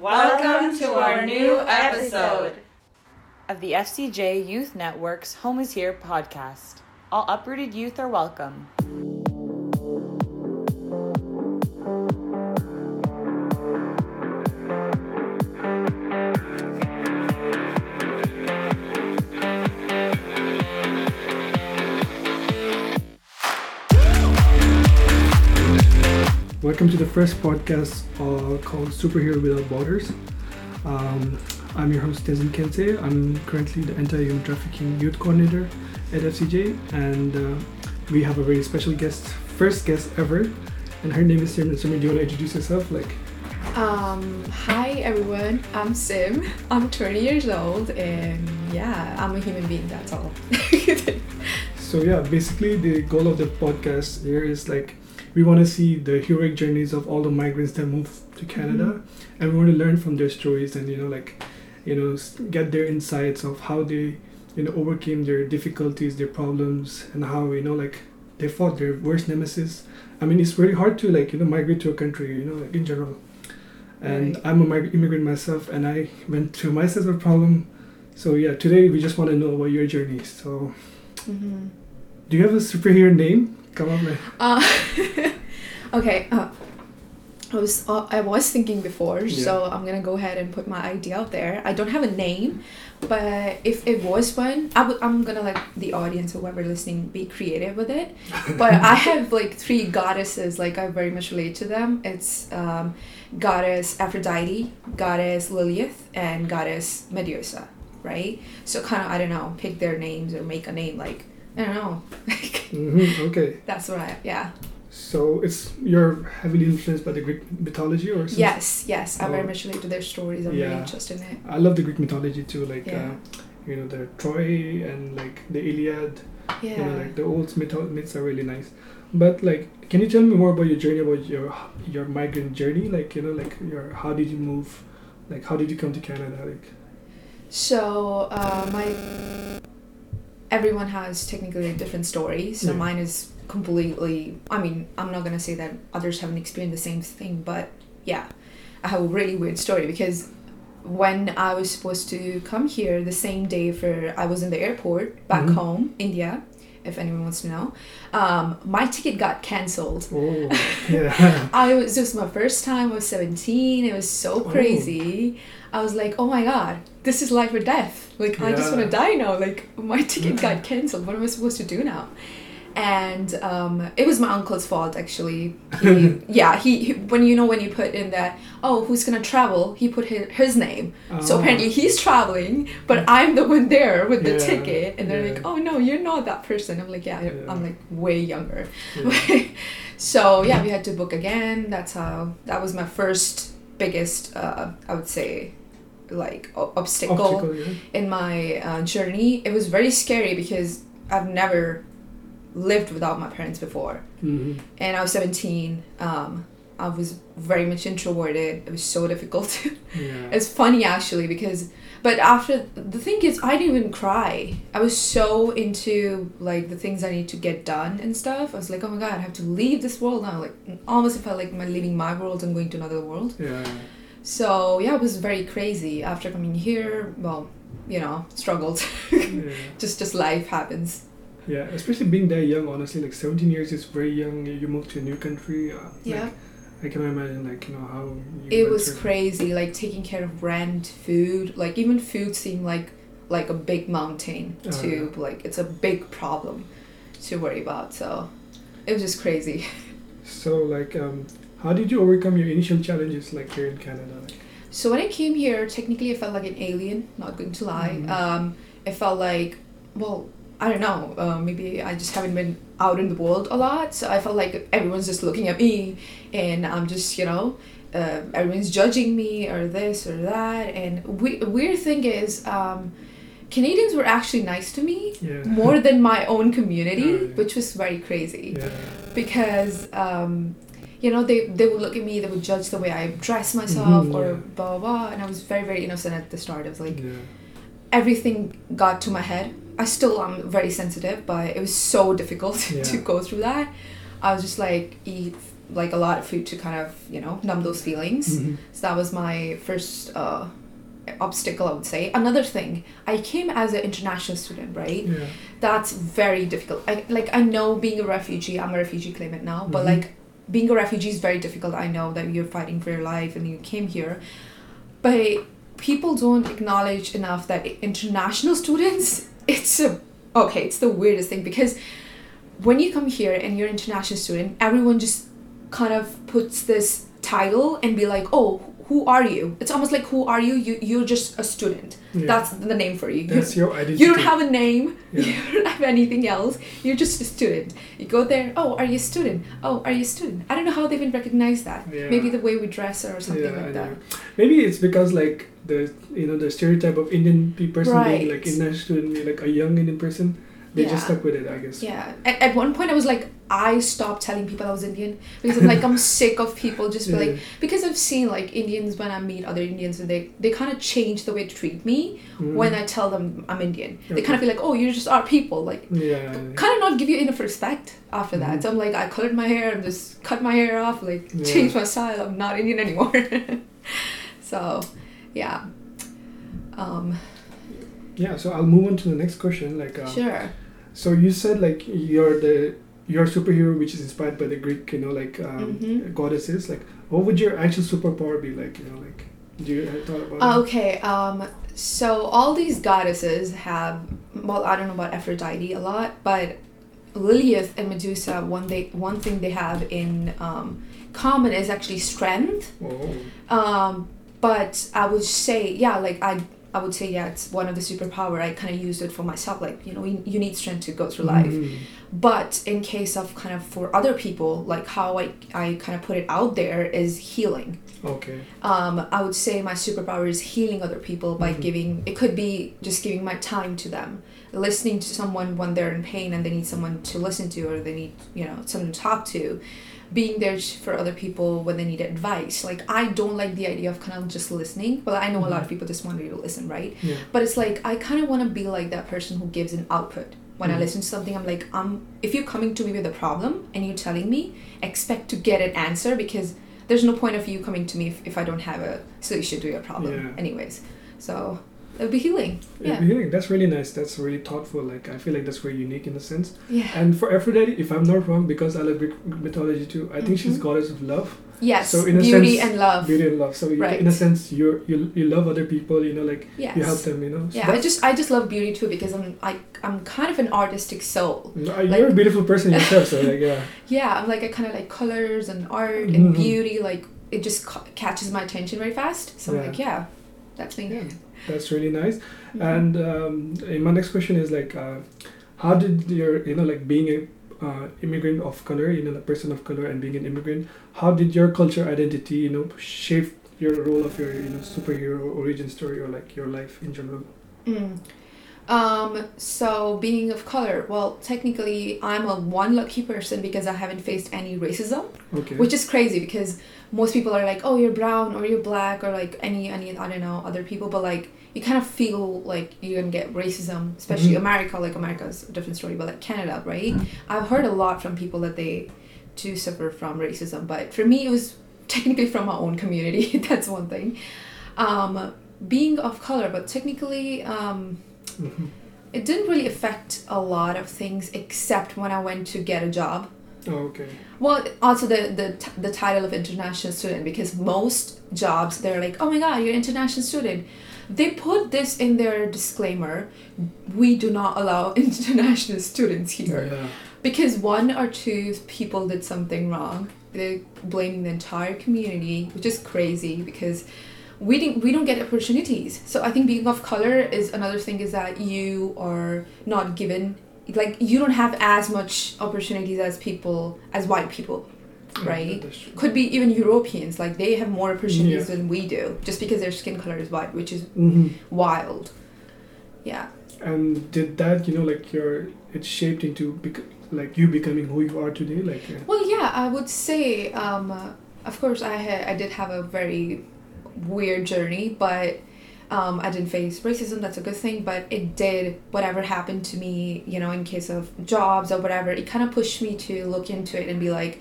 Welcome to our new episode of the FCJ Youth Network's Home is Here podcast. All uprooted youth are welcome. Welcome to the first podcast uh, called Superhero Without Borders. Um, I'm your host, Tenzin Kensei. I'm currently the anti-human trafficking youth coordinator at FCJ, and uh, we have a very special guest, first guest ever, and her name is Sim. Sim, do you want to introduce yourself? Like, Um, hi everyone, I'm Sim. I'm 20 years old and yeah, I'm a human being, that's all. so yeah, basically the goal of the podcast here is like we want to see the heroic journeys of all the migrants that move to Canada, and we want to learn from their stories and you know like you know get their insights of how they you know overcame their difficulties, their problems, and how you know like they fought their worst nemesis. I mean, it's very hard to like you know migrate to a country, you know, like in general. And Right. I'm a mig- immigrant myself, and I went through my set of problem. So yeah, today we just want to know about your journey. So, hmm do you have a superhero name? Come on, man. Uh, okay, uh, I was uh, I was thinking before, so I'm gonna go ahead and put my idea out there. I don't have a name, but if it was one, I would I'm gonna let the audience, whoever listening, be creative with it. But I have like three goddesses, like I very much relate to them. It's um, goddess Aphrodite, goddess Lilith, and goddess Medusa, right? So kind of I don't know, pick their names or make a name like I don't know, like hmm okay, that's what I yeah. So it's you're heavily influenced by the Greek mythology, or some- Yes, yes, I very Oh. much relate to their stories. I'm Yeah. really interested in it. I love the Greek mythology too, like Yeah. uh, you know the Troy and like the Iliad. Yeah. You know, like the old myth- myths are really nice. But like, can you tell me more about your journey, about your your migrant journey? Like you know, like your how did you move? Like how did you come to Canada? Like So uh, my everyone has technically a different story. So Yeah. mine is completely. I mean, I'm not gonna say that others haven't experienced the same thing, but yeah, I have a really weird story because when I was supposed to come here the same day for I was in the airport back Mhm. home, India. If anyone wants to know, um, my ticket got cancelled. oh yeah, I was just my first time. I was seventeen. It was so Oh. crazy. I was like, oh my god, this is life or death. Like I just want to die now. Like my ticket got cancelled. What am I supposed to do now? And um, it was my uncle's fault actually. He, yeah, he, he when you know when you put in that oh who's gonna travel, he put his, his name. So Ah. apparently he's traveling, but I'm the one there with the Yeah, ticket, and they're yeah. like, oh no, you're not that person. I'm like, yeah, Yeah. I'm like way younger. so yeah, we had to book again. That's how that was my first biggest, uh, I would say, like o- obstacle, in my uh, journey. It was very scary because I've never lived without my parents before, hmm and I was seventeen. Um, I was very much introverted. It was so difficult. Yeah. it's funny actually because but after the thing is i didn't even cry i was so into like the things i need to get done and stuff i was like oh my god i have to leave this world now like almost felt like i'm leaving my world and going to another world yeah. so yeah it was very crazy after coming here well you know struggled yeah. just just life happens Yeah, especially being that young, honestly, like 17 years is very young. You move to a new country. Uh, yeah Like, I can imagine, like, you know, how. You it was crazy like taking care of rent food like even food seemed like like a big mountain Oh, to like it's a big problem to worry about so it was just crazy So, like, um, how did you overcome your initial challenges, like, here in Canada? Like, so when i came here technically i felt like an alien not going to lie Mhm. um it felt like well i don't know uh, maybe i just haven't been out in the world a lot so i felt like everyone's just looking at me and i'm just you know uh, everyone's judging me or this or that and we- weird thing is um, canadians were actually nice to me yeah. more than my own community yeah. which was very crazy Yeah. because um, you know they, they would look at me they would judge the way i dress myself Mhm, or blah blah blah and i was very very innocent at the start i was like yeah. everything got to my head i still am very sensitive but it was so difficult Yeah. to go through that i was just like eat like a lot of food to kind of you know numb those feelings. Mhm. So that was my first uh, obstacle, I would say. Another thing, I came as an international student, right? Yeah. That's very difficult. I like I know being a refugee, I'm a refugee claimant now, but Mhm. like being a refugee is very difficult. I know that you're fighting for your life and you came here, but people don't acknowledge enough that international students. It's a okay. It's the weirdest thing because when you come here and you're an international student, everyone just kind of puts this title and be like, oh, who are you? It's almost like who are you? You you're just a student. Yeah. That's the name for you. You- That's your identity. you don't have a name. Yeah. You don't have anything else. You're just a student. You go there. Oh, are you a student? Oh, are you a student? I don't know how they even recognize that. Yeah. Maybe the way we dress or something like that. Maybe it's because like the you know the stereotype of Indian pe- person being Right. like international student, like a young Indian person. They just stuck with it, I guess. Yeah. At, at one point, I was like, I stopped telling people I was Indian because I'm like, I'm sick of people just Yeah. like, because I've seen like Indians when I meet other Indians and they, they kind of change the way to treat me Mhm. when I tell them I'm Indian. They kind of feel like, oh, you're just are people. Like, Yeah. kind of not give you enough respect after that. Mhm. So I'm like, I colored my hair and just cut my hair off, like Yeah. change my style. I'm not Indian anymore. so, yeah. Um, Yeah. So I'll move on to the next question. Like, uh, sure. so you said like you're the you're a superhero which is inspired by the Greek, you know, like um, Mhm. goddesses. Like, what would your actual superpower be? Like, you know, like, do you have thought about? Uh. Okay, um, so all these goddesses have, well, I don't know about Aphrodite a lot, but Lilith and Medusa, one they one thing they have in um, common is actually strength. Oh. Um, but I would say, yeah, like I, I would say, yeah, it's one of the superpower. I kind of use it for myself. Like you know, you, you need strength to go through life. Mhm. But in case of kind of for other people, like how I, I kind of put it out there is healing. Okay. Um, I would say my superpower is healing other people by Mhm. giving, it could be just giving my time to them, listening to someone when they're in pain and they need someone to listen to or they need, you know, someone to talk to, being there for other people when they need advice. Like, I don't like the idea of kind of just listening, Well, I know a lot of people just want you to listen, right? Yeah. But it's like I kind of want to be like that person who gives an output. When I Mhm. listen to something, I'm like, um, if you're coming to me with a problem and you're telling me, expect to get an answer because there's no point of you coming to me if, if I don't have a solution to your problem, Yeah. anyways. So it would be healing. Yeah. Yeah. That's really nice. That's really thoughtful. Like I feel like that's very unique in a sense. Yeah. And for Aphrodite, if I'm not wrong, because I love Greek mythology too, I think she's Mhm. goddess of love, Yes. So in a beauty sense, and love. beauty and love. So you, Right. in a sense, you you you love other people. You know, like yes. you help them. You know. So Yeah, I just I just love beauty too because I'm I I'm kind of an artistic soul. Uh, You're a beautiful person yourself. so like yeah. Yeah, I'm like I kind of like colors and art and beauty. Like it just ca- catches my attention very fast. So Yeah. I'm like, yeah, that's me. Yeah, that's really nice. Mhm. And um, my next question is like, uh, how did your you know like being a uh, immigrant of color, you know, a person of color, and being an immigrant, how did your culture identity, you know, shape your role of your you know superhero origin story or like your life in general? Mm. Um, so being of color, well, technically, I'm a one lucky person because I haven't faced any racism, Okay. which is crazy because most people are like, oh, you're brown or you're black or like any any I don't know other people, but like you kind of feel like you're gonna get racism, especially Mhm. America. Like America's a different story, but like Canada, right? I've heard a lot from people that they do suffer from racism, but for me, it was technically from my own community. That's one thing. Um, being of color, but technically, um, Mhm. it didn't really affect a lot of things except when I went to get a job. Oh, okay. Well, also the the t- the title of international student because most jobs they're like, oh my god, you're an international student. They put this in their disclaimer. We do not allow international students here Yeah. because one or two people did something wrong. They're blaming the entire community, which is crazy because we didn't we don't get opportunities. So I think being of color is another thing is that you are not given like you don't have as much opportunities as people as white people Right. true. could be even europeans like they have more opportunities Yeah. than we do just because their skin color is white which is Mhm. wild yeah And did that, you know, like your it shaped into bec- like you becoming who you are today? Like, uh, Well, yeah, I would say, um, uh, of course, I had I did have a very weird journey, but um, I didn't face racism. That's a good thing. But it did whatever happened to me, you know, in case of jobs or whatever. It kind of pushed me to look into it and be like,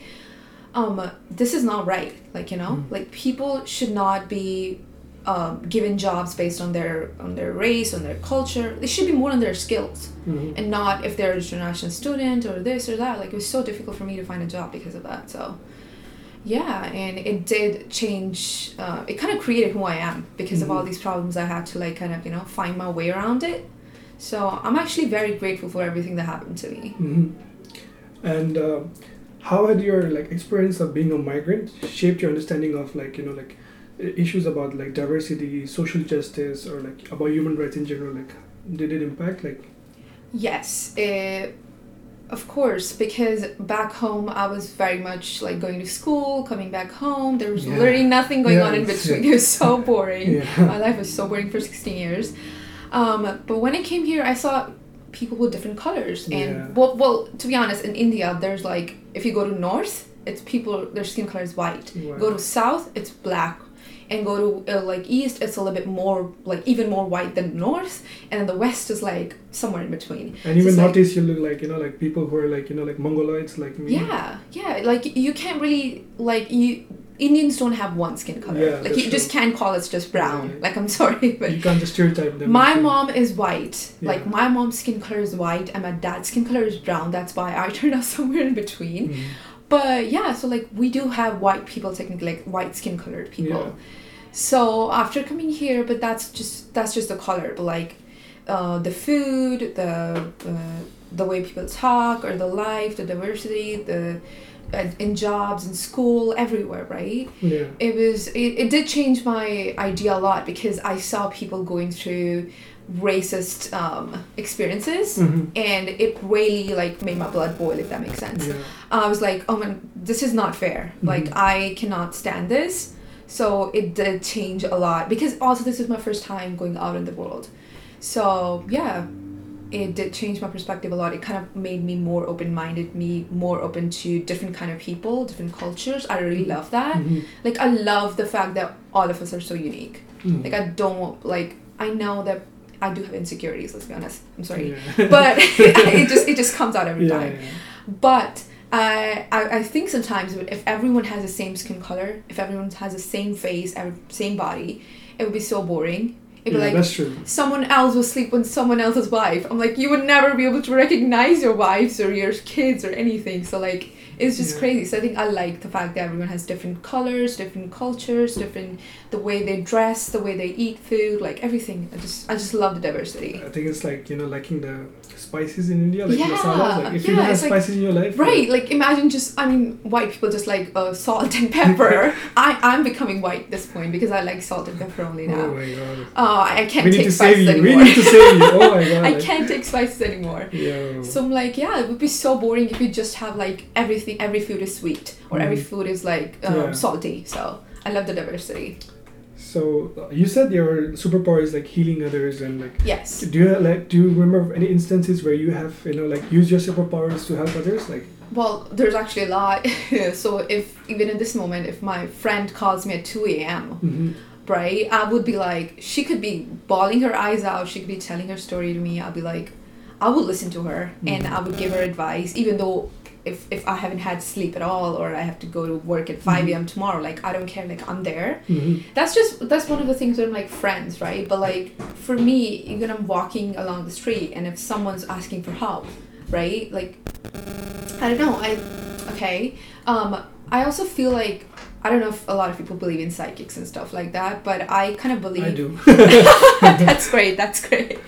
um, this is not right. Like you know, Mm. like people should not be um, given jobs based on their on their race, on their culture. They should be more on their skills Mhm. and not if they're an international student or this or that. Like it was so difficult for me to find a job because of that. So yeah, and it did change. Uh, it kind of created who I am because of all Mhm. these problems. I had to like kind of you know find my way around it. So I'm actually very grateful for everything that happened to me. Mhm. And uh, how had your like experience of being a migrant shaped your understanding of like you know like issues about like diversity, social justice, or like about human rights in general? Like, did it impact like? Yes, it, of course, because back home I was very much like going to school, coming back home. There was Yeah. literally nothing going Yeah, on in between. It was so boring. Yeah. My life was so boring for 16 years. Um, but when I came here, I saw people with different colors. And, well, well, to be honest, in India, there's like, if you go to north, it's people, their skin color is white. Wow. Go to south, it's black. And go to uh, like east, it's a little bit more, like even more white than north. And then the west is like somewhere in between. And So even it's like- notice you look like you know like people who are like you know like Mongoloids like me. Yeah, yeah. Like you can't really like you. Indians don't have one skin color. Yeah, like you just can't call it just brown. Yeah. Like I'm sorry, but You can't just stereotype them. my mom is white. Like my mom's skin color is white, and my dad's skin color is brown. That's why I turned out somewhere in between. Mhm. But yeah, so like we do have white people technically, like white skin colored people. Yeah. So after coming here, but that's just that's just the color. But like uh, the food, the uh, the way people talk, or the life, the diversity, the uh, in jobs, in school, everywhere, right? Yeah. It was it, it did change my idea a lot because I saw people going through racist um, experiences. Mhm. And it really like made my blood boil, if that makes sense. Yeah. I was like, oh man, this is not fair. Like, Mhm. I cannot stand this. So it did change a lot because also this is my first time going out in the world. So yeah, it did change my perspective a lot. It kind of made me more open minded, me more open to different kind of people, different cultures. I really love that. Mhm. Like I love the fact that all of us are so unique. Mhm. Like I don't like I know that I do have insecurities. Let's be honest. I'm sorry, Yeah. but it just it just comes out every yeah, time. yeah. But I, I I think sometimes if everyone has the same skin color, if everyone has the same face, same body, it would be so boring. It'd be like that's true. someone else will sleep with someone else's wife. I'm like, you would never be able to recognize your wives or your kids or anything. So like, it's just Yeah. crazy. So I think I like the fact that everyone has different colors, different cultures, different the way they dress, the way they eat food, like everything. I just I just love the diversity. I think it's like you know liking the spices in India, like Yeah, masalas. Like if you don't have like- spices in your life, Right, like imagine just I mean white people just like uh, salt and pepper. I I'm becoming white at this point because I like salt and pepper only now. Oh my god. Uh, I can't We take spices you. We anymore. need to save you. Oh my god. I can't take spices anymore. Yo. So I'm like, yeah, it would be so boring if you just have like everything. Every food is sweet or every Mhm. food is like um, Yeah. salty. So I love the diversity. So you said your superpower is like healing others and like. Yes. Do you like? Do you remember any instances where you have you know like use your superpowers to help others? Like. Well, there's actually a lot. so if even in this moment, if my friend calls me at two a.m. mhm. right? I would be like, she could be bawling her eyes out, she could be telling her story to me. I'll be like, I would listen to her and Mhm. I would give her advice, even though if, if I haven't had sleep at all or I have to go to work at 5 Mhm. a.m. tomorrow, like, I don't care, like, I'm there. Mhm. That's just, that's one of the things with like friends, right? But like, for me, even I'm walking along the street and if someone's asking for help, right? Like, I don't know, I, okay. Um, I also feel like, I don't know if a lot of people believe in psychics and stuff like that, but I kind of believe I do. that's great. That's great.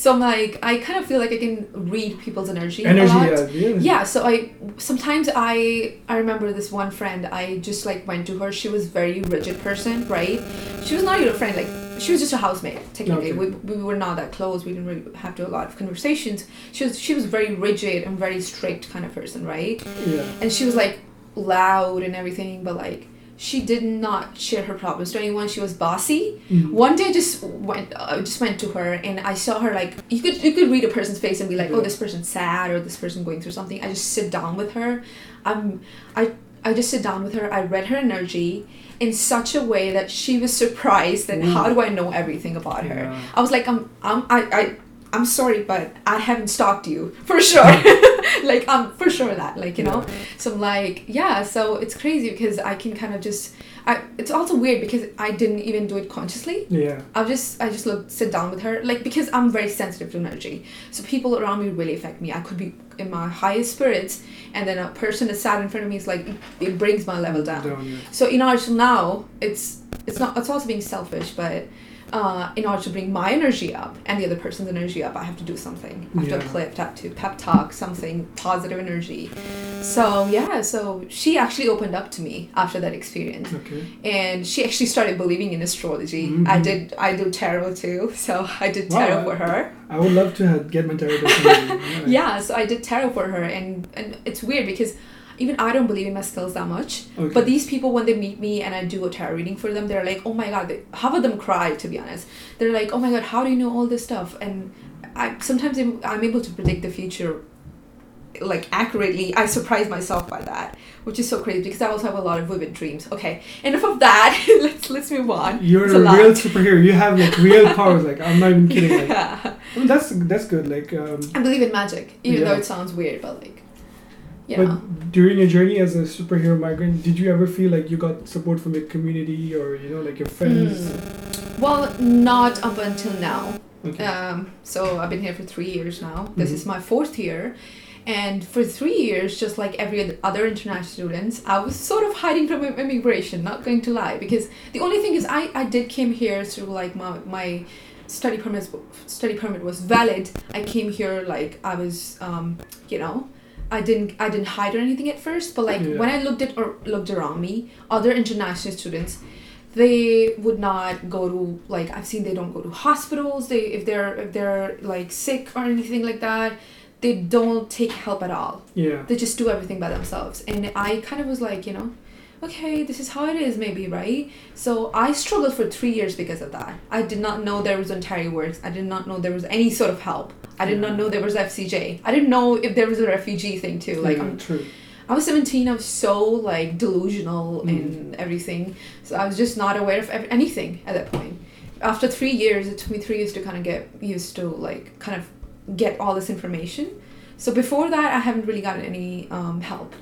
So I'm like, I kind of feel like I can read people's energy. Energy, a lot. yeah, yeah. Yeah. So I sometimes I I remember this one friend. I just like went to her. She was very rigid person, right? She was not a friend. Like she was just a housemate. Technically, Okay. we, we were not that close. We didn't really have to do a lot of conversations. She was she was very rigid and very strict kind of person, right? Yeah. and she was like loud and everything but like she did not share her problems to anyone. She was bossy. Mhm. one day i just went i just went to her and i saw her like you could you could read a person's face and be like oh this person's sad or this person going through something. I just sit down with her. I'm i i just sit down with her. I read her energy in such a way that she was surprised that how do i know everything about her? Yeah. i was like i'm, I'm i i I'm sorry, but I haven't stalked you for sure. like I'm for sure that like you know. So I'm like yeah. So it's crazy because I can kind of just. I, it's also weird because I didn't even do it consciously. Yeah. I just I just look sit down with her like because I'm very sensitive to energy. So people around me really affect me. I could be in my highest spirits and then a person that sat in front of me is like it brings my level down. Down, yeah. So in order to now it's it's not it's also being selfish, but uh, in order to bring my energy up and the other person's energy up, I have to do something. I have Yeah. to uplift, I have to pep talk, something positive energy. So yeah, so she actually opened up to me after that experience Okay. and she actually started believing in astrology. I Mhm. did. I do tarot too, so I did Wow. tarot for her. I would love to have, get my tarot deck. Yeah, so I did tarot for her, and and it's weird because even I don't believe in my skills that much. Okay. But these people, when they meet me and I do a tarot reading for them, they're like, "Oh my god!" They, half of them cry. To be honest, they're like, "Oh my god, how do you know all this stuff?" And I sometimes I'm, I'm able to predict the future, like accurately. I surprise myself by that, which is so crazy because I also have a lot of vivid dreams. Okay, enough of that. let's let's move on. You're It's a, a real superhero. You have like real powers. Like I'm not even kidding. Like Yeah. I mean, that's that's good. Like um, I believe in magic, even though it sounds weird, but like, know. But during your journey as a superhero migrant, did you ever feel like you got support from your community or you know like your friends? Hmm. Well, not up until now. Okay. Um, so I've been here for three years now. This Mhm. is my fourth year. And for three years, just like every other international students, I was sort of hiding from immigration, not going to lie. Because the only thing is I, I did came here through like my, my study permit study permit was valid. I came here like I was um, you know, I didn't I didn't hide or anything at first, but like Yeah. when I looked at or looked around me, other international students, they would not go to like I've seen they don't go to hospitals. They if they're if they're like sick or anything like that, they don't take help at all. yeah. They just do everything by themselves. And I kind of was like, you know, okay, this is how it is, maybe, right? So I struggled for three years because of that. I did not know there was Ontario Works. I did not know there was any sort of help. I did not know there was FCJ. I didn't know if there was a refugee thing too. Like I'm true. I was 17. I was so like delusional Mm. and everything. So I was just not aware of ev- anything at that point. After three years, it took me three years to kind of get used to like kind of get all this information. So before that, I haven't really gotten any um, help.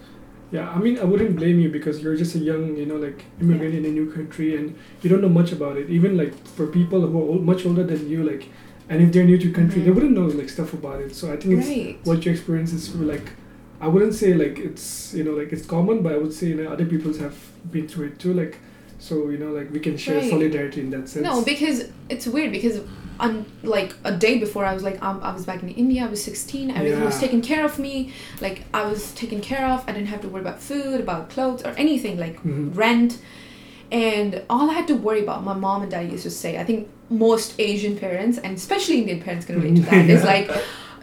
Yeah, I mean, I wouldn't blame you because you're just a young, you know, like immigrant in a new country and you don't know much about it. Even like for people who are old, much older than you, like, and if they're new to country, they Mhm. wouldn't know like stuff about it. So I think it's Right. what your experience is like. I wouldn't say like it's you know like it's common, but I would say you know other people have been through it too. Like, so you know like we can share Right. solidarity in that sense. No, because it's weird because on like a day before I was like um, I was back in India. I was sixteen. Everything was taken care of me. Like I was taken care of. I didn't have to worry about food, about clothes, or anything like Mhm. rent. And all I had to worry about, my mom and dad used to say, I think most Asian parents and especially Indian parents can relate to that. Is Yeah. like,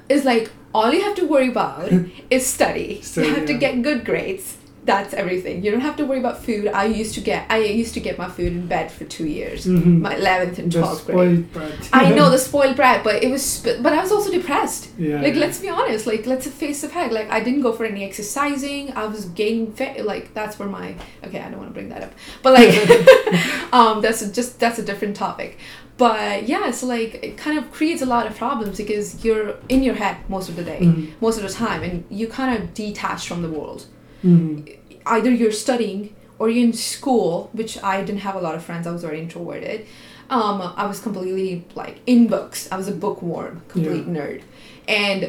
is like all you have to worry about is study. Study, you have to get good grades. That's everything. You don't have to worry about food. I used to get I used to get my food in bed for two years, Mhm. my eleventh and twelfth grade. I know the spoiled brat, but it was, but I was also depressed. Yeah. Like let's be honest, like let's face the fact. Like I didn't go for any exercising. I was gaining fat. Like that's where my okay. I don't want to bring that up, but like, um, that's a, just that's a different topic. But yeah, it's like it kind of creates a lot of problems because you're in your head most of the day, Mhm. most of the time, and you kind of detach from the world. Mhm. Either you're studying or you're in school, which I didn't have a lot of friends. I was very introverted. Um, I was completely like in books. I was a bookworm, complete nerd. And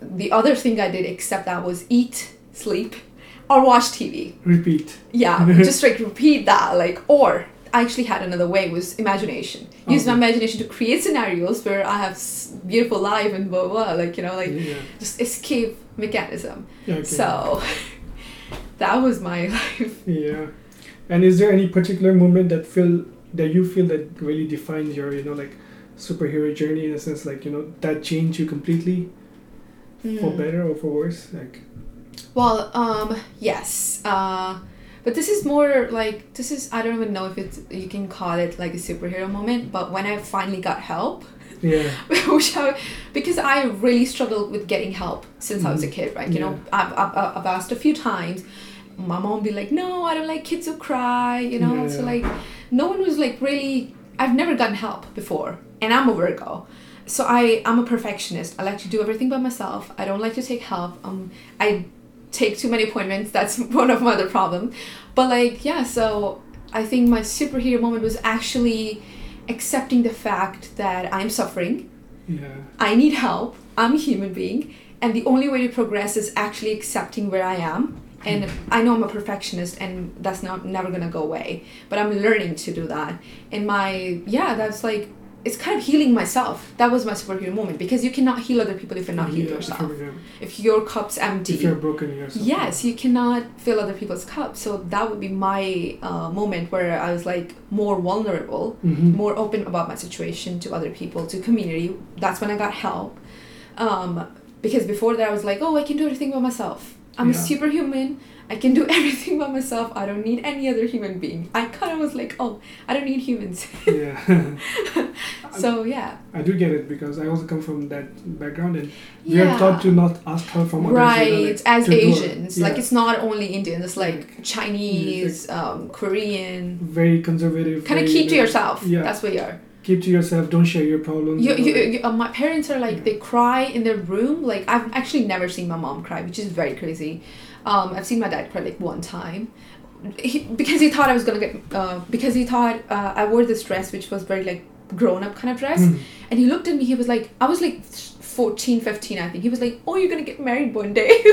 the other thing I did except that was eat, sleep, or watch TV. Repeat. Yeah, just like repeat that. Like, or I actually had another way was imagination. Use my imagination to create scenarios where I have s- beautiful life and blah blah. blah, Like you know, like yeah. just escape mechanism. yeah okay. So that was my life. Yeah. And is there any particular moment that feel that you feel that really defines your, you know, like superhero journey in a sense like, you know, that changed you completely for Hmm. better or for worse? Like Well, um, yes. Uh, but this is more like this is I don't even know if it's you can call it like a superhero moment. But when I finally got help, yeah. which I, because I really struggled with getting help since I was a Mhm. kid, right? You know, I've, I've, I've asked a few times. My mom be like, "No, I don't like kids who cry," you know. Yeah. So like, no one was like really. I've never gotten help before, and I'm a Virgo, so I I'm a perfectionist. I like to do everything by myself. I don't like to take help. Um, I take too many appointments. That's one of my other problems. But like yeah, so I think my superhero moment was actually accepting the fact that I'm suffering. Yeah. I need help. I'm a human being, and the only way to progress is actually accepting where I am. And I know I'm a perfectionist, and that's not never gonna go away. But I'm learning to do that. And my yeah, that's like it's kind of healing myself. That was my superhero moment because you cannot heal other people if you're not healed Yeah, yourself. If your cup's empty, if you're broken yourself. Yes, you cannot fill other people's cups. So that would be my uh, moment where I was like more vulnerable, hmm more open about my situation to other people, to community. That's when I got help. Um, because before that, I was like, oh, I can do everything by myself. I'm Yeah. a superhuman. I can do everything by myself. I don't need any other human being. I kind of was like, oh, I don't need humans. Yeah. so yeah. I do get it because I also come from that background and we Yeah. are taught to not ask help from others. right like, as asians like it's not only indians it's like chinese um, korean very conservative. kind of keep to yourself Yeah. that's what you are keep to yourself. Don't share your problems. you, you you, uh, my parents are like they cry in their room like i've actually never seen my mom cry which is very crazy um, i've seen my dad cry like one time he, because he thought i was gonna get uh, because he thought uh, i wore this dress which was very like grown up kind of dress Mm. and he looked at me he was like i was like 14 15 i think he was like oh you're gonna get married one day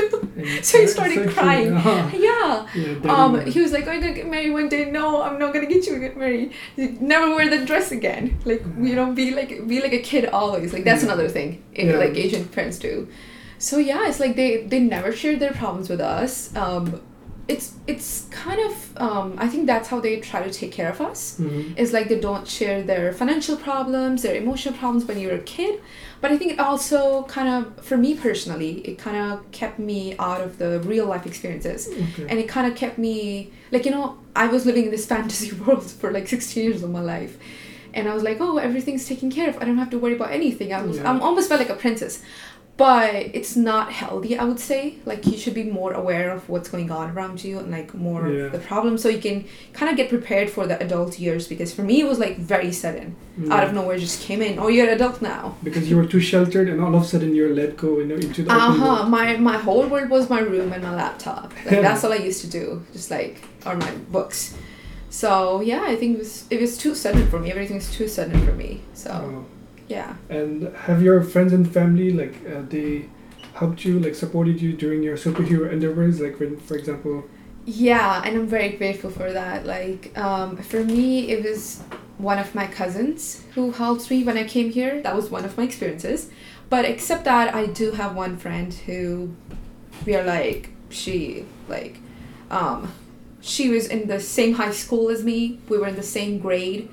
So he started crying. Uh-huh. yeah Yeah, um, he was like, "Oh, you're gonna get married one day." No, I'm not gonna get you to get married. Like, Never wear that dress again. Like you know, be like be like a kid always. Like that's Yeah. another thing. Yeah. Like Asian parents do. So yeah, it's like they they never share their problems with us. Um, it's it's kind of um, I think that's how they try to take care of us. Mhm. It's like they don't share their financial problems, their emotional problems when you're a kid. But I think it also kind of, for me personally, it kind of kept me out of the real life experiences Okay. and it kind of kept me like you know i was living in this fantasy world for like 16 years of my life and i was like oh everything's taken care of i don't have to worry about anything i was Yeah. i'm almost felt like a princess but it's not healthy i would say. Like you should be more aware of what's going on around you and like more Yeah. of the problem so you can kind of get prepared for the adult years because for me it was like very sudden. Out of nowhere just came in. Oh you're an adult now. Because you were too sheltered, and all of a sudden you're let go into the uh-huh. world. my my whole world was my room and my laptop. Like that's all i used to do just like or my books. So yeah i think it was it was too sudden for me. Everything's too sudden for me so. Oh. Yeah. And have your friends and family like uh, they helped you like supported you during your superhero endeavors? Like when, for example, yeah and i'm very grateful for that. Like um, for me it was one of my cousins who helped me when i came here. That was one of my experiences. But except that i do have one friend who we are like she like um she was in the same high school as me. We were in the same grade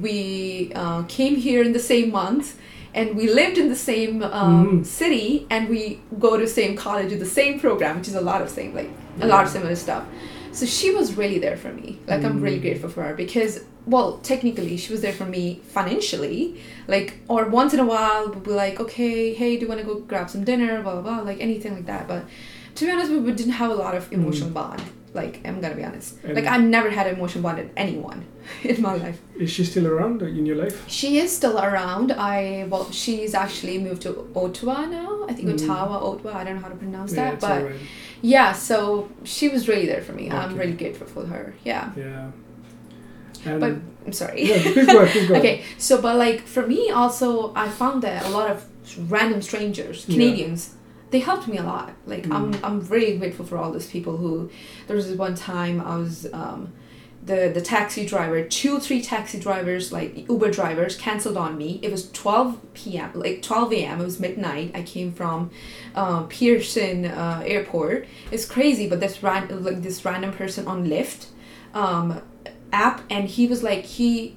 we uh, came here in the same month and we lived in the same um, Mhm. city and we go to same college with the same program which is a lot of same like a lot of similar stuff. So she was really there for me. Like i'm really Mm. grateful for her because well technically she was there for me financially. Like or once in a while we'd be like okay hey do you want to go grab some dinner? Blah blah blah like anything like that. But to be honest we we didn't have a lot of emotional bond like i'm gonna be honest And- like i've never had an emotional bond with anyone in my life is she still around in your life? she is still around i well she's actually moved to ottawa now i think Mm. ottawa ottawa i don't know how to pronounce yeah, that but alright. yeah so she was really there for me i'm really grateful for her yeah Yeah. And but i'm sorry yeah, please go ahead. Please go ahead. okay so but like for me also i found that a lot of random strangers Yeah. They helped me a lot. Like i'm Mm. i'm really grateful for all those people who there was this one time i was um the the taxi driver two three taxi drivers like uber drivers canceled on me. It was 12 p.m like 12 a.m it was midnight. I came from um, pearson uh, airport. It's crazy but this ran like this random person on lyft um, app and he was like he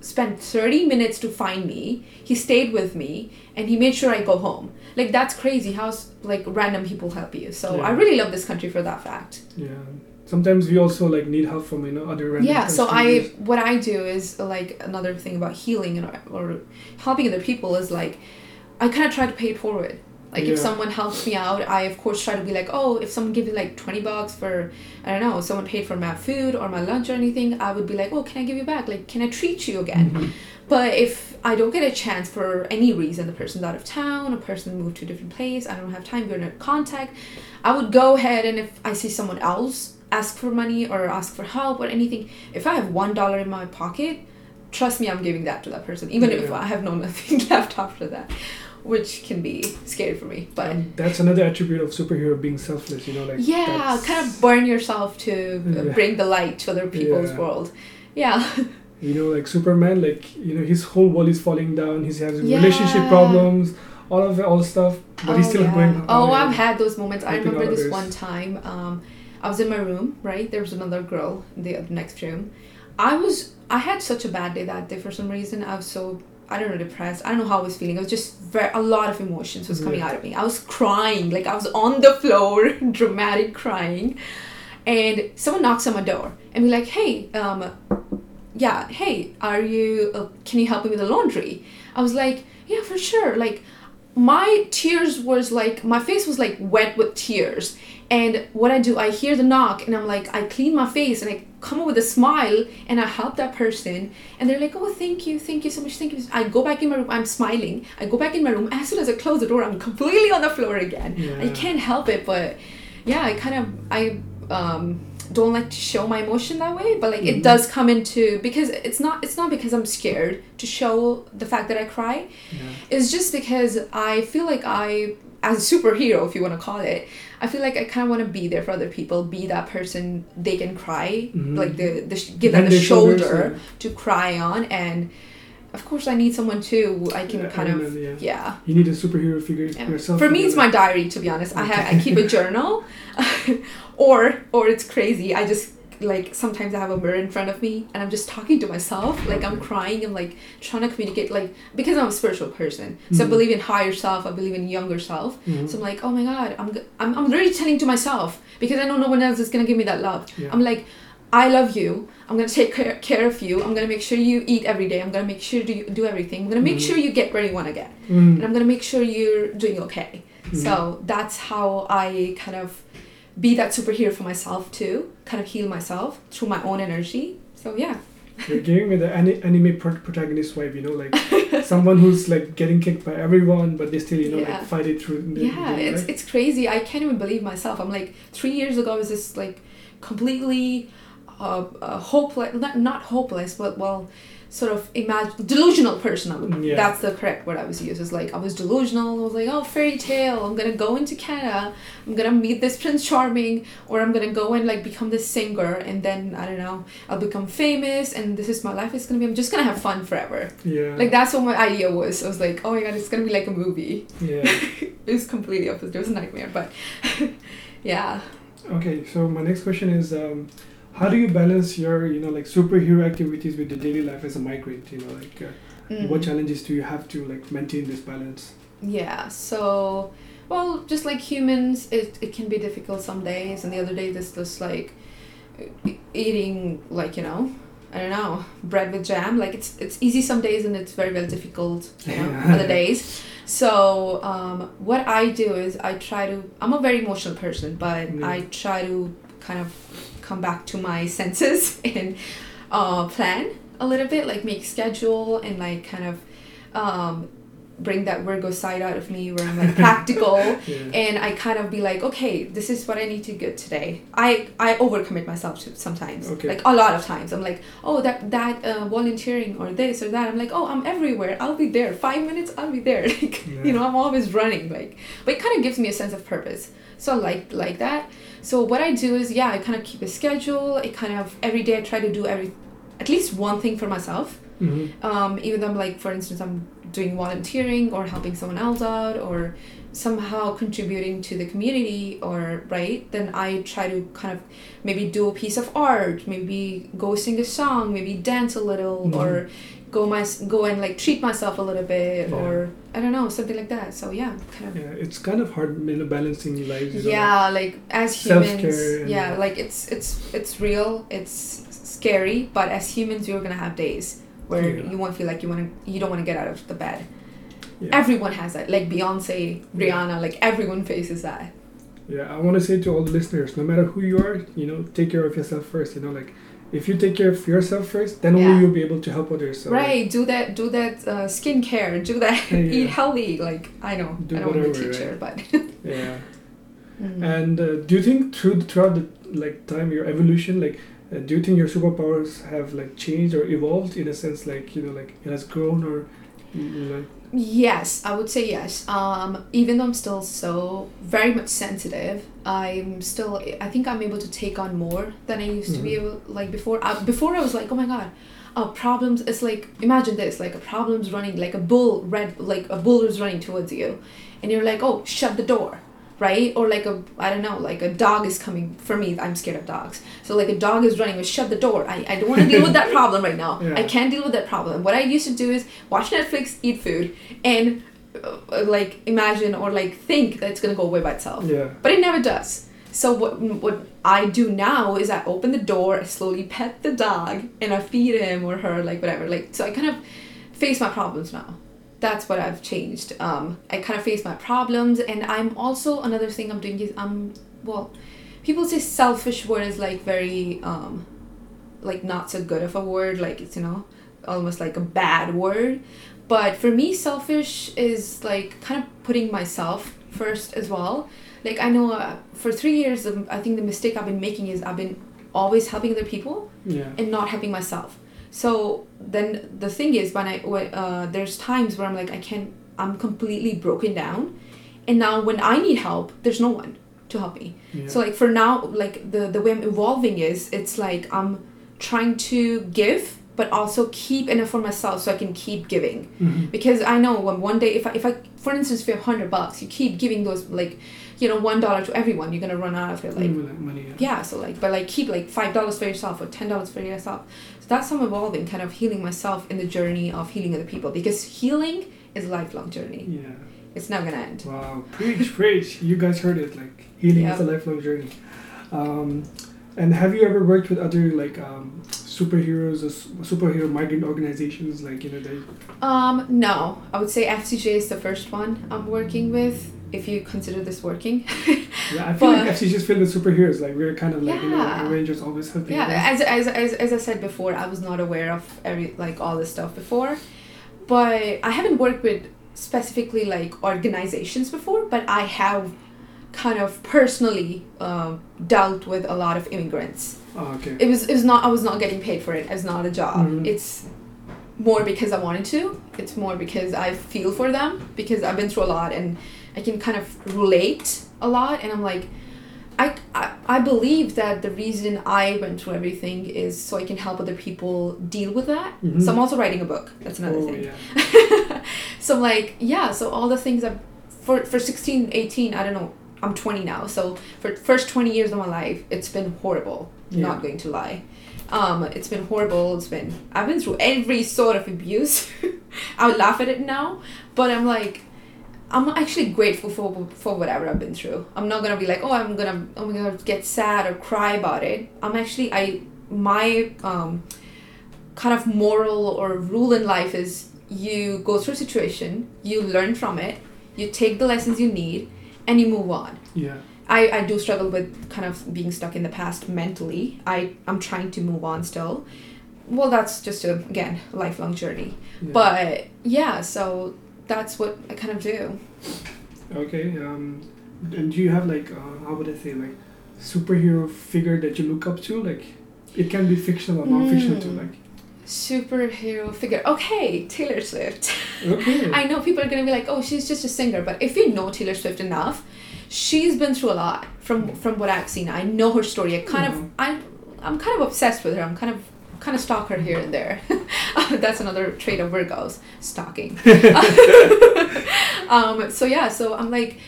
spent 30 minutes to find me. He stayed with me and he made sure i go home. Like that's crazy how like random people help you. So Yeah. i really love this country for that fact. Yeah. Sometimes we also like need help from you know other random yeah so i what i do is like another thing about healing and or helping other people is like i kind of try to pay it forward like if someone helps me out i of course try to be like oh if someone gives me like 20 bucks for i don't know someone paid for my food or my lunch or anything i would be like oh can i give you back? Like can i treat you again? Mhm. but if I don't get a chance for any reason, the person's out of town, a person moved to a different place, I don't have time, we're not in contact, I would go ahead and if I see someone else ask for money or ask for help or anything, if I have one dollar in my pocket, trust me, I'm giving that to that person, even if I have no nothing left after that, which can be scary for me. But And that's another attribute of superhero being selfless. You know, like yeah, that's- kind of burn yourself to uh, Yeah. bring the light to other people's Yeah. world. Yeah. You know, like Superman, like you know, his whole world is falling down. He's has Yeah. relationship problems, all of all stuff, but he's still going. Oh, I've had those moments. I remember this others. one time. Um, I was in my room, right? There was another girl in the next room. I was. I had such a bad day that day for some reason. I was so. I don't know, depressed. I don't know how I was feeling. I was just very, a lot of emotions was coming Yeah. out of me. I was crying, like I was on the floor, dramatic crying, and someone knocks on my door and be like, "Hey, um, yeah, hey, are you? Uh, can you help me with the laundry?" I was like, "Yeah, for sure." Like, my tears was like my face was like wet with tears, and what I do, I hear the knock, and I'm like, I clean my face, and I come up with a smile, and I help that person, and they're like, "Oh, thank you, thank you so much, thank you." I go back in my room, I'm smiling. I go back in my room. As soon as I close the door, I'm completely on the floor again. I can't help it, but yeah, I kind of I um don't like to show my emotion that way but like Mhm. it does come into because it's not it's not because i'm scared to show the fact that i cry Yeah. it's just because i feel like i as a superhero if you want to call it i feel like i kind of want to be there for other people be that person they can cry Mhm. like the, the give them the shoulder to cry on and of course i need someone too i can Yeah, kind I of yeah. yeah You need a superhero figure yeah. yourself. For me, it's my diary. To be honest, I have I keep a journal, or or it's crazy. I just like sometimes I have a mirror in front of me and I'm just talking to myself. Like I'm crying. I'm like trying to communicate. Like because I'm a spiritual person, so I Mhm. believe in higher self. I believe in younger self. Mhm. So I'm like, oh my god, I'm I'm I'm really telling to myself because I know no one else is gonna give me that love. Yeah. I'm like. I love you. I'm gonna take care, care of you. I'm gonna make sure you eat every day. I'm gonna make sure you do everything. I'm gonna make Mhm. sure you get where you want to get Mm. and I'm gonna make sure you're doing okay. Mhm. So that's how I kind of be that superhero for myself too, kind of heal myself through my own energy. So yeah. You're giving me the ani- anime pro- protagonist vibe, you know, like someone who's like getting kicked by everyone, but they still, you know, Yeah. like fight it through. the- Yeah, the- it's it's crazy. I can't even believe myself. I'm like three years ago I was just like completely uh, uh hopeless not not hopeless, but well sort of imag- delusional person. I would, Yeah. That's the correct word I was used. It's like I was delusional. I was like, oh, fairy tale. I'm gonna go into Canada. I'm gonna meet this Prince Charming, or I'm gonna go and like become this singer, and then I don't know, I'll become famous, and this is my life. It's gonna be. I'm just gonna have fun forever. yeah. Like that's what my idea was. I was like, oh my god, it's gonna be like a movie. yeah. It was completely opposite. It was a nightmare, but yeah. Okay, so my next question is, um, how do you balance your, you know, like superhero activities with the daily life as a migrant? You know, like uh, Mm. what challenges do you have to like maintain this balance? Yeah, so, well, just like humans, it, it can be difficult some days, and the other day, this just like eating, like, you know, I don't know, bread with jam. Like, it's it's easy some days, and it's very, very difficult, you know, other days. So, um, what I do is I try to, I'm a very emotional person, but. I try to kind of come back to my senses and uh, plan a little bit, like make schedule and like kind of um, bring that Virgo side out of me where I'm like practical Yeah. and I kind of be like, okay, this is what I need to get today. I I overcommit myself to sometimes, Okay. like a lot of times. I'm like, oh, that that uh, volunteering or this or that. I'm like, oh, I'm everywhere. I'll be there. Five minutes, I'll be there. Like, Yeah. you know, I'm always running. Like, but it kind of gives me a sense of purpose. So I like like that. So what I do is, yeah, I kind of keep a schedule. It kind of every day I try to do every, at least one thing for myself hmm um, even though I'm like, for instance, I'm doing volunteering or helping someone else out or somehow contributing to the community or right, then I try to kind of maybe do a piece of art, maybe go sing a song, maybe dance a little Mhm. or go my go and like treat myself a little bit Yeah. or I don't know something like that. So yeah, kind of. Yeah, it's kind of hard, you know, balancing lives. You know, Yeah, like as humans, yeah, like it's it's it's real, it's scary, but as humans, you're gonna have days where Yeah. you won't feel like you want to, you don't want to get out of the bed. Yeah. Everyone has that, like Beyonce, Rihanna, like everyone faces that. Yeah, I want to say to all the listeners, no matter who you are, you know, take care of yourself first. You know, like if you take care of yourself first, then Yeah. only you'll be able to help others. So, right do that do that uh, skincare do that Yeah, eat healthy like i know Do i don't want to whatever, teacher but Yeah. Mm. And uh, do you think through throughout the like time your evolution like uh, do you think your superpowers have like changed or evolved in a sense like you know like it has grown or like Yes, I would say yes. Um, even though I'm still so very much sensitive, I'm still. I think I'm able to take on more than I used to be Mhm. able. Like before, I, before I was like, oh my god, uh, problems. It's like imagine this, like a problem's running, like a bull red, like a bull is running towards you, and you're like, oh, shut the door, right? Or like a, I don't know, like a dog is coming. For me, I'm scared of dogs. So like a dog is running, we shut the door. I, I don't want to deal with that problem right now. Yeah. I can't deal with that problem. What I used to do is watch Netflix, eat food, and uh, like imagine or like think that it's gonna go away by itself. yeah But it never does. So what what I do now is I open the door, I slowly pet the dog, and I feed him or her like whatever. Like so I kind of face my problems now. That's what I've changed. Um, I kind of face my problems, and I'm also another thing I'm doing is I'm well, people say selfish word is like very um, like not so good of a word. Like it's you know almost like a bad word. But for me, selfish is like kind of putting myself first as well. Like I know uh, for three years, um, I think the mistake I've been making is I've been always helping other people yeah and not helping myself. So then the thing is, when I when, uh, there's times where I'm like I can't, I'm completely broken down, and now when I need help, there's no one to help me. yeah So like for now, like the the way I'm evolving is it's like I'm trying to give, but also keep enough for myself so I can keep giving Mhm. because I know when one day if I, if I for instance if you have hundred bucks you keep giving those like you know one dollar to everyone you're gonna run out of it like money yeah. yeah so like but like keep like five dollars for yourself or ten dollars for yourself that's how I'm evolving kind of healing myself in the journey of healing other people because healing is a lifelong journey yeah it's not gonna end Wow, preach, preach. You guys heard it. Like healing is a lifelong journey. Um, and have you ever worked with other like um, superheroes or superhero migrant organizations? Like you know, they um no I would say FCJ is the first one I'm working with if you consider this working yeah, I feel like But- FC's just filled with superheroes. Like we're kind of like you know, Yeah. Avengers always helping. yeah as, as, as, as i said before i was not aware of every like all this stuff before but i haven't worked with specifically like organizations before but i have kind of personally um, dealt with a lot of immigrants Oh, okay. it was it was not i was not getting paid for it it's not a job Mhm. it's more because i wanted to it's more because i feel for them because i've been through a lot and i can kind of relate a lot and i'm like I, I, I believe that the reason I went through everything is so I can help other people deal with that. Mhm. So I'm also writing a book. That's another oh, thing. yeah. so like yeah, so all the things that for for 16, 18, I don't know. I'm 20 now. So for first 20 years of my life, it's been horrible. Yeah. Not going to lie. Um, it's been horrible. It's been I've been through every sort of abuse. I would laugh at it now, but I'm like I'm actually grateful for for whatever I've been through. I'm not gonna be like, oh, I'm gonna I'm gonna get sad or cry about it. I'm actually I my um, kind of moral or rule in life is you go through a situation, you learn from it, you take the lessons you need, and you move on. Yeah. I, I do struggle with kind of being stuck in the past mentally. I I'm trying to move on still. Well, that's just a again lifelong journey. yeah. But yeah, so that's what I kind of do. Okay. Um, and do you have like uh, how would I say like superhero figure that you look up to? Like it can be fictional or non-fictional too. Mm. Like Superhero figure. Okay, Taylor Swift. okay. I know people are gonna be like, oh, she's just a singer, but if you know Taylor Swift enough, she's been through a lot from from what I've seen. I know her story. I kind Mhm. of I'm I'm kind of obsessed with her. I'm kind of kind of stalk her here and there. That's another trait of Virgos, stalking. um, so yeah, so I'm like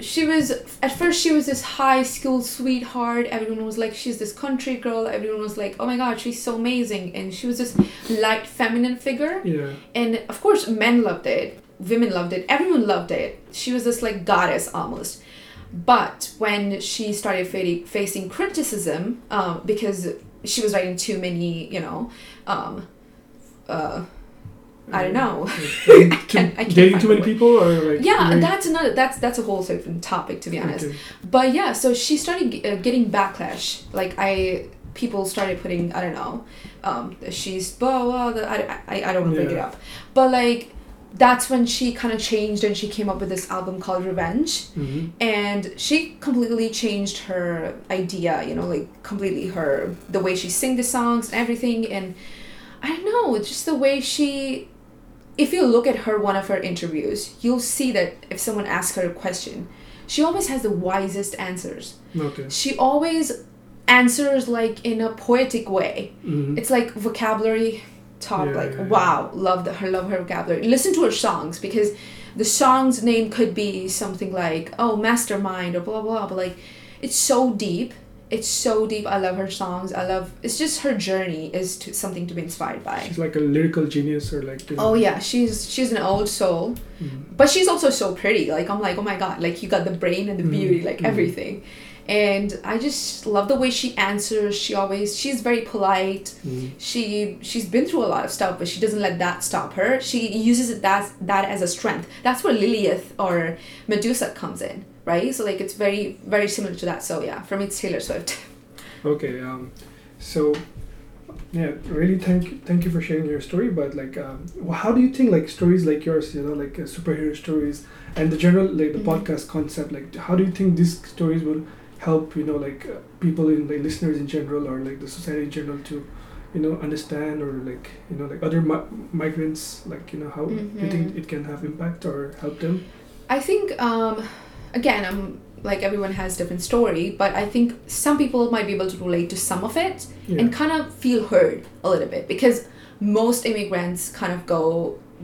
she was at first she was this high school sweetheart. Everyone was like she's this country girl. Everyone was like oh my god she's so amazing. And she was this light feminine figure. Yeah. and of course men loved it. Women loved it. Everyone loved it. She was this like goddess almost. But when she started fa- facing criticism um, because she was writing too many you know um, uh, i don't know. I can't- I can't dating too many people or like yeah very- that's another that's that's a whole different topic to be honest. Okay. but yeah so she started uh, getting backlash. Like i people started putting I don't know, um, she's blah blah. blah I, I, I don't want to bring it up, but like that's when she kind of changed and she came up with this album called Revenge. Hmm and she completely changed her idea you know like completely her the way she sing the songs and everything. And i don't know just the way she if you look at her one of her interviews you'll see that if someone asks her a question she always has the wisest answers. Okay. she always answers like in a poetic way. Hmm it's like vocabulary top Yeah, like yeah, wow love the, her love her vocabulary. Listen to her songs because the song's name could be something like oh mastermind or blah blah but like it's so deep. It's so deep. I love her songs. I love it's just her journey is to something to be inspired by. She's like a lyrical genius, or like. You know, oh yeah. She's she's an old soul mhm. but she's also so pretty. Like i'm like oh my god like you got the brain and the Mhm, beauty like mhm. everything and i just love the way she answers she always she's very polite Mhm. she she's been through a lot of stuff but she doesn't let that stop her she uses it that that as a strength that's where lilith or medusa comes in right so like it's very very similar to that so yeah for me it's taylor swift Okay. Um, so, yeah, really thank thank you for sharing your story. But like, um, how do you think like stories like yours, you know, like uh, superhero stories, and the general like the Mhm. podcast concept, like, how do you think these stories will help, you know, like uh, people in the listeners in general, or like the society in general to, you know, understand or like you know like other mi- migrants, like you know, how do you think Mhm. it can have impact or help them? i think um again i'm like everyone has different story but i think some people might be able to relate to some of it Yeah. and kind of feel heard a little bit because most immigrants kind of go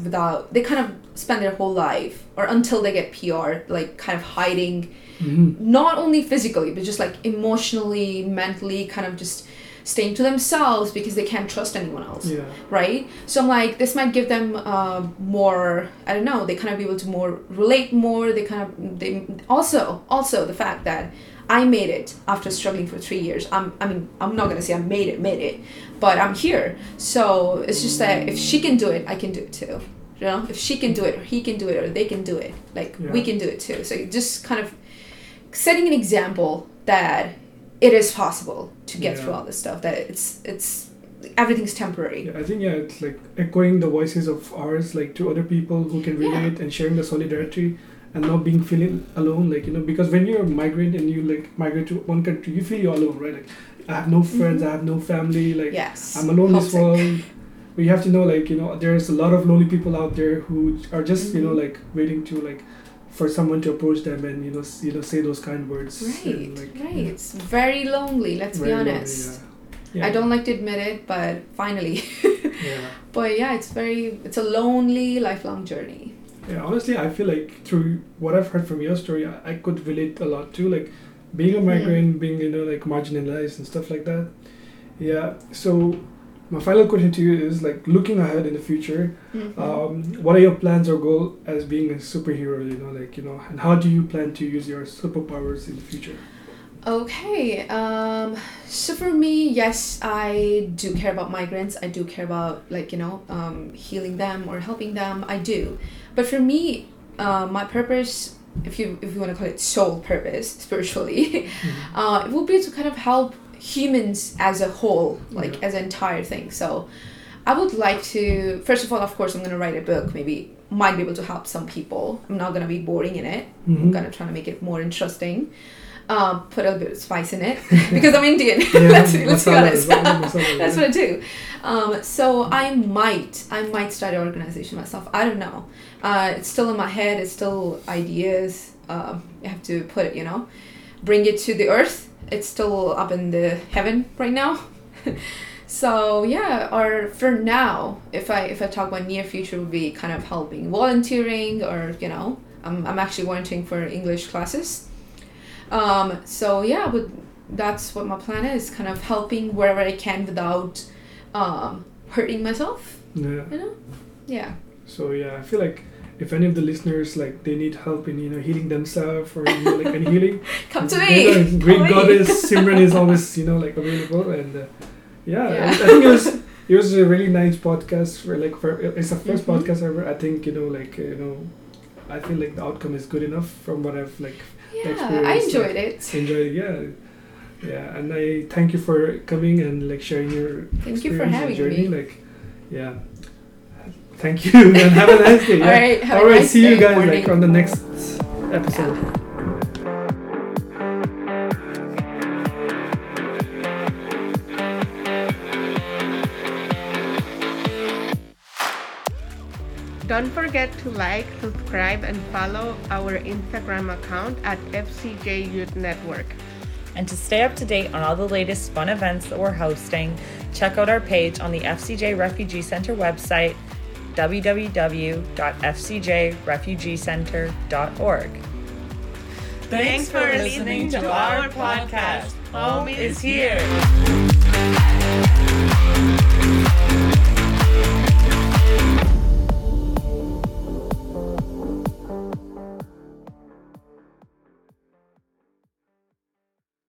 without they kind of spend their whole life or until they get PR like kind of hiding Mhm. not only physically but just like emotionally mentally kind of just staying to themselves because they can't trust anyone else Yeah. right? So i'm like this might give them uh, more i don't know they kind of be able to more relate more they kind of they also also the fact that i made it after struggling for three years i'm i mean i'm not gonna say i made it made it but i'm here. So it's just that if she can do it i can do it too you know? If she can do it or he can do it or they can do it like we can do it too. So just kind of setting an example that it is possible to get Yeah. through all this stuff that it's it's everything's temporary Yeah, I think yeah, it's like echoing the voices of ours, like to other people who can Yeah. relate and sharing the solidarity and not being feeling alone. Like you know, because when you're a migrant and you like migrate to one country, you feel you're alone, right? Like I have no friends, Mhm. I have no family. Like yes I'm alone in this world. But you have to know, like you know, there's a lot of lonely people out there who are just you know Mhm. like waiting to like for someone to approach them and you know s- you know say those kind words. right and, like, right it's very lonely let's be very lonely, honest yeah. Yeah. i don't like to admit it but finally Yeah. but yeah it's very it's a lonely lifelong journey Yeah, honestly, I feel like through what I've heard from your story, I, I could relate a lot too. Like being a hmm. migrant, being you know like marginalized and stuff like that. Yeah. So my final question to you is like looking ahead in the future. Mhm. Um, what are your plans or goal as being a superhero? You know, like you know, and how do you plan to use your superpowers in the future? Okay, um, so for me, yes, I do care about migrants. I do care about like you know um, healing them or helping them. I do, but for me, uh, my purpose, if you if you want to call it soul purpose spiritually, uh, it will be to kind of help humans as a whole, like Yeah. as an entire thing. So, I would like to first of all, of course, I'm gonna write a book. Maybe might be able to help some people. I'm not gonna be boring in it. I'm Mhm. gonna try to make it more interesting. Um, put a bit of spice in it because I'm Indian. Yeah, let's let's be honest. That's yeah. what I do. Um, so I might I might start an organization myself. I don't know. Uh, it's still in my head. It's still ideas. Um, you have to put it. You know, bring it to the earth. It's still up in the heaven right now. so yeah, or for now, if I if I talk about near future, would be kind of helping volunteering or you know, I'm I'm actually volunteering for English classes. Um, so yeah, but that's what my plan is, kind of helping wherever I can without um, hurting myself. Yeah. You know? Yeah. So yeah, I feel like if any of the listeners like they need help in you know healing themselves or you know, like any healing, Come to you me. know, Great Come to me. goddess Simran is always you know like available and uh, yeah, Yeah. I, I think it was it was a really nice podcast for like for it's the 1st Mhm. podcast ever. I think you know like you know I feel like the outcome is good enough from what I've like Yeah, I enjoyed it. enjoyed. Yeah, Yeah, and I thank you for coming and like sharing your Thank you for having journey. me. Like, yeah. Thank you and have a nice day. All yeah. right, have All a right. nice see you guys morning. like on the next episode. Yeah. Don't forget to like, subscribe, and follow our Instagram account at FCJ Youth Network. And to stay up to date on all the latest fun events that we're hosting, check out our page on the FCJ Refugee Center website, www.fcjrefugeecenter.org. Thanks for listening to our podcast. Home is here.